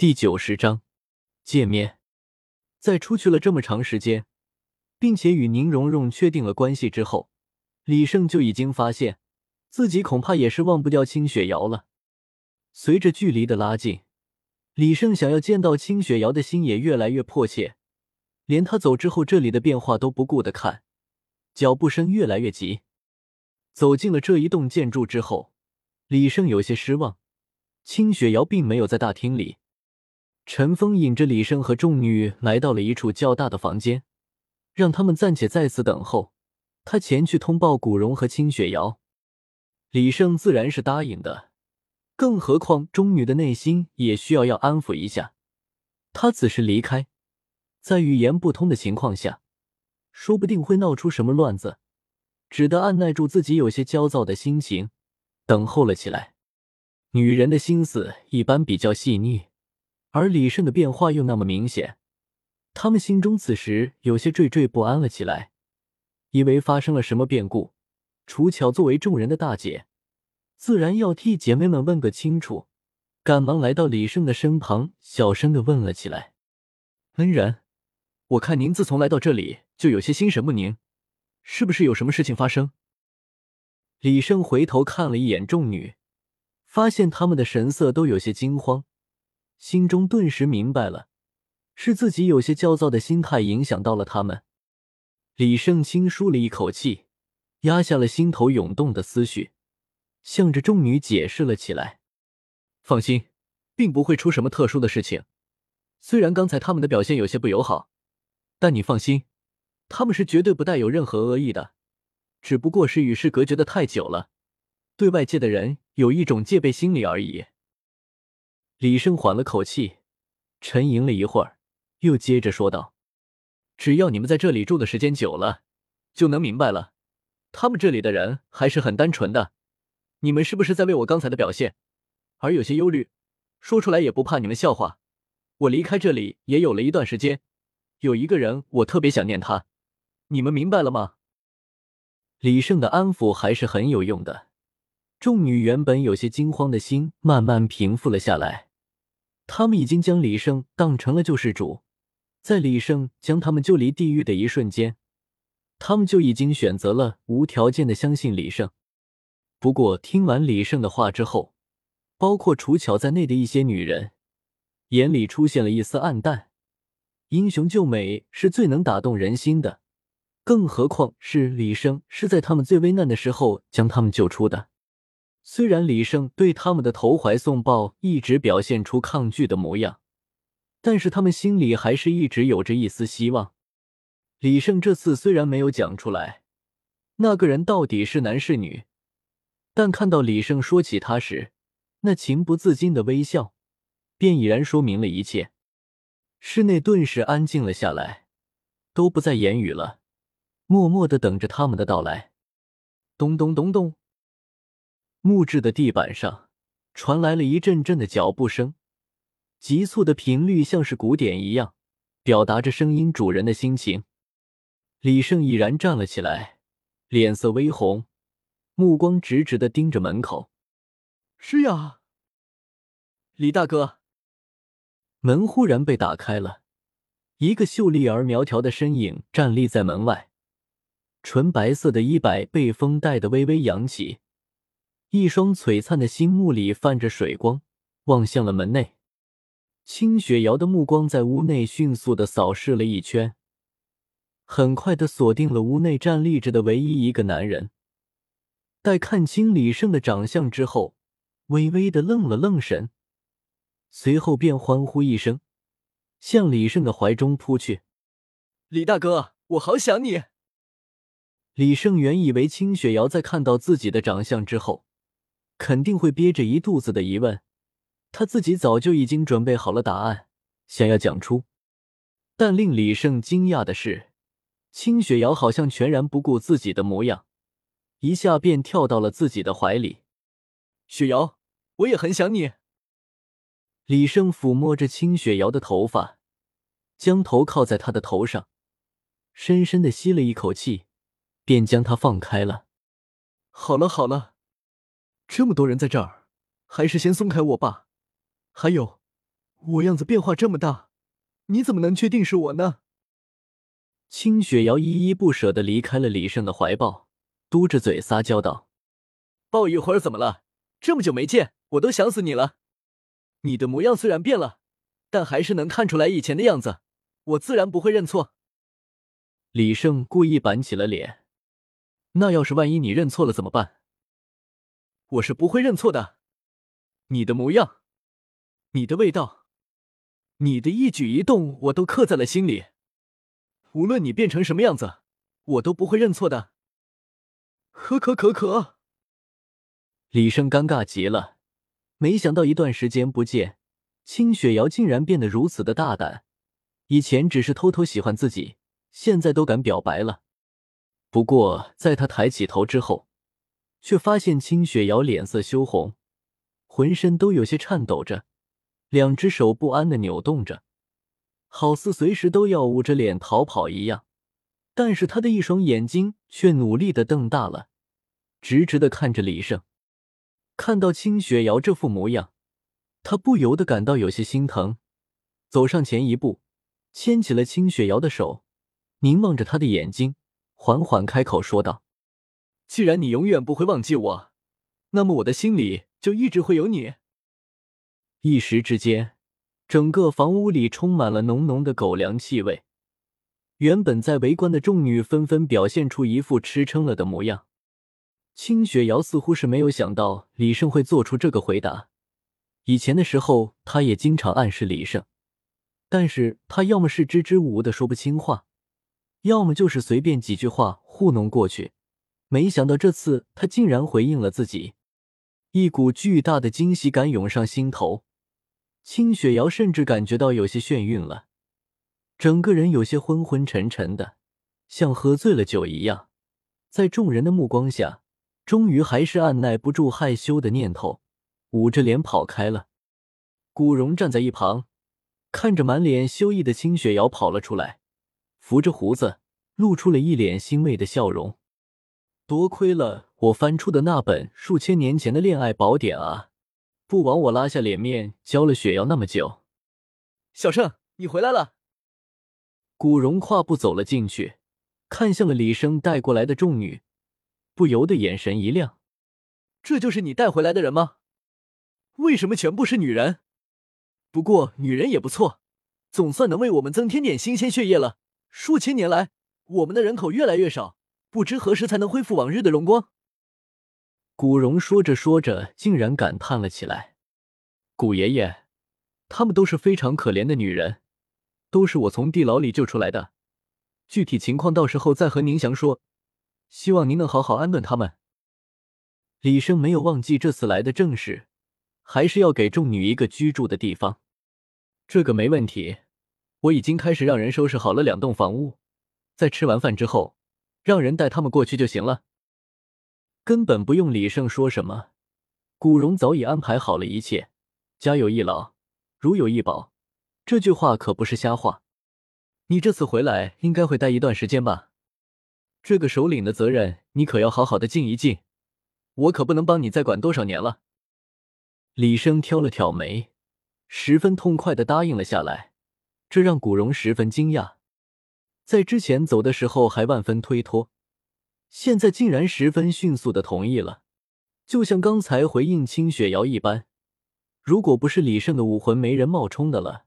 第九十章见面。在出去了这么长时间，并且与宁荣荣确定了关系之后，李胜就已经发现自己恐怕也是忘不掉清雪瑶了。随着距离的拉近，李胜想要见到清雪瑶的心也越来越迫切，连他走之后这里的变化都不顾的看，脚步声越来越急。走进了这一栋建筑之后，李胜有些失望，清雪瑶并没有在大厅里。陈峰引着李胜和众女来到了一处较大的房间，让他们暂且在此等候。他前去通报古荣和清雪瑶，李胜自然是答应的。更何况众女的内心也需要要安抚一下。他此时离开，在语言不通的情况下，说不定会闹出什么乱子，只得按耐住自己有些焦躁的心情，等候了起来。女人的心思一般比较细腻。而李胜的变化又那么明显，他们心中此时有些惴惴不安了起来，以为发生了什么变故。楚巧作为众人的大姐，自然要替姐妹们问个清楚，赶忙来到李胜的身旁，小声的问了起来：“恩人，我看您自从来到这里就有些心神不宁，是不是有什么事情发生？”李胜回头看了一眼众女，发现他们的神色都有些惊慌。心中顿时明白了，是自己有些焦躁的心态影响到了他们。李胜轻舒了一口气，压下了心头涌动的思绪，向着众女解释了起来：“放心，并不会出什么特殊的事情。虽然刚才他们的表现有些不友好，但你放心，他们是绝对不带有任何恶意的，只不过是与世隔绝的太久了，对外界的人有一种戒备心理而已。”李胜缓了口气，沉吟了一会儿，又接着说道：“只要你们在这里住的时间久了，就能明白了。他们这里的人还是很单纯的。你们是不是在为我刚才的表现而有些忧虑？说出来也不怕你们笑话。我离开这里也有了一段时间，有一个人我特别想念他。你们明白了吗？”李胜的安抚还是很有用的，众女原本有些惊慌的心慢慢平复了下来。他们已经将李胜当成了救世主，在李胜将他们救离地狱的一瞬间，他们就已经选择了无条件的相信李胜。不过，听完李胜的话之后，包括楚乔在内的一些女人眼里出现了一丝暗淡。英雄救美是最能打动人心的，更何况是李胜是在他们最危难的时候将他们救出的。虽然李胜对他们的投怀送抱一直表现出抗拒的模样，但是他们心里还是一直有着一丝希望。李胜这次虽然没有讲出来那个人到底是男是女，但看到李胜说起他时那情不自禁的微笑，便已然说明了一切。室内顿时安静了下来，都不再言语了，默默的等着他们的到来。咚咚咚咚。木质的地板上传来了一阵阵的脚步声，急促的频率像是鼓点一样，表达着声音主人的心情。李胜已然站了起来，脸色微红，目光直直的盯着门口。是呀，李大哥。门忽然被打开了，一个秀丽而苗条的身影站立在门外，纯白色的衣摆被风带得微微扬起。一双璀璨的星目里泛着水光，望向了门内。清雪瑶的目光在屋内迅速的扫视了一圈，很快的锁定了屋内站立着的唯一一个男人。待看清李胜的长相之后，微微的愣了愣神，随后便欢呼一声，向李胜的怀中扑去。李大哥，我好想你。李胜原以为清雪瑶在看到自己的长相之后。肯定会憋着一肚子的疑问，他自己早就已经准备好了答案，想要讲出。但令李胜惊讶的是，清雪瑶好像全然不顾自己的模样，一下便跳到了自己的怀里。雪瑶，我也很想你。李胜抚摸着清雪瑶的头发，将头靠在她的头上，深深的吸了一口气，便将她放开了。好了好了。这么多人在这儿，还是先松开我吧。还有，我样子变化这么大，你怎么能确定是我呢？清雪瑶依依不舍的离开了李胜的怀抱，嘟着嘴撒娇道：“抱一会儿怎么了？这么久没见，我都想死你了。你的模样虽然变了，但还是能看出来以前的样子，我自然不会认错。”李胜故意板起了脸：“那要是万一你认错了怎么办？”我是不会认错的。你的模样，你的味道，你的一举一动，我都刻在了心里。无论你变成什么样子，我都不会认错的。可可可可，李胜尴尬极了，没想到一段时间不见，清雪瑶竟然变得如此的大胆。以前只是偷偷喜欢自己，现在都敢表白了。不过在他抬起头之后，却发现清雪瑶脸色羞红。浑身都有些颤抖着，两只手不安的扭动着，好似随时都要捂着脸逃跑一样。但是他的一双眼睛却努力的瞪大了，直直的看着李胜。看到清雪瑶这副模样，他不由得感到有些心疼，走上前一步，牵起了清雪瑶的手，凝望着她的眼睛，缓缓开口说道：“既然你永远不会忘记我，那么我的心里……”就一直会有你。一时之间，整个房屋里充满了浓浓的狗粮气味。原本在围观的众女纷纷表现出一副吃撑了的模样。清雪瑶似乎是没有想到李胜会做出这个回答。以前的时候，他也经常暗示李胜，但是他要么是支支吾吾的说不清话，要么就是随便几句话糊弄过去。没想到这次他竟然回应了自己。一股巨大的惊喜感涌上心头，清雪瑶甚至感觉到有些眩晕了，整个人有些昏昏沉沉的，像喝醉了酒一样。在众人的目光下，终于还是按耐不住害羞的念头，捂着脸跑开了。古荣站在一旁，看着满脸羞意的清雪瑶跑了出来，扶着胡子，露出了一脸欣慰的笑容。多亏了我翻出的那本数千年前的恋爱宝典啊，不枉我拉下脸面教了雪瑶那么久。小盛，你回来了。古荣跨步走了进去，看向了李生带过来的众女，不由得眼神一亮。这就是你带回来的人吗？为什么全部是女人？不过女人也不错，总算能为我们增添点新鲜血液了。数千年来，我们的人口越来越少。不知何时才能恢复往日的荣光。古荣说着说着，竟然感叹了起来：“古爷爷，她们都是非常可怜的女人，都是我从地牢里救出来的。具体情况到时候再和您详说。希望您能好好安顿她们。”李生没有忘记这次来的正事，还是要给众女一个居住的地方。这个没问题，我已经开始让人收拾好了两栋房屋，在吃完饭之后。让人带他们过去就行了，根本不用李胜说什么。古荣早已安排好了一切。家有一老，如有一宝，这句话可不是瞎话。你这次回来应该会待一段时间吧？这个首领的责任，你可要好好的尽一尽。我可不能帮你再管多少年了。李生挑了挑眉，十分痛快的答应了下来，这让古荣十分惊讶。在之前走的时候还万分推脱，现在竟然十分迅速的同意了，就像刚才回应清雪瑶一般。如果不是李胜的武魂没人冒充的了，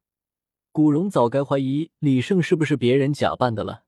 古荣早该怀疑李胜是不是别人假扮的了。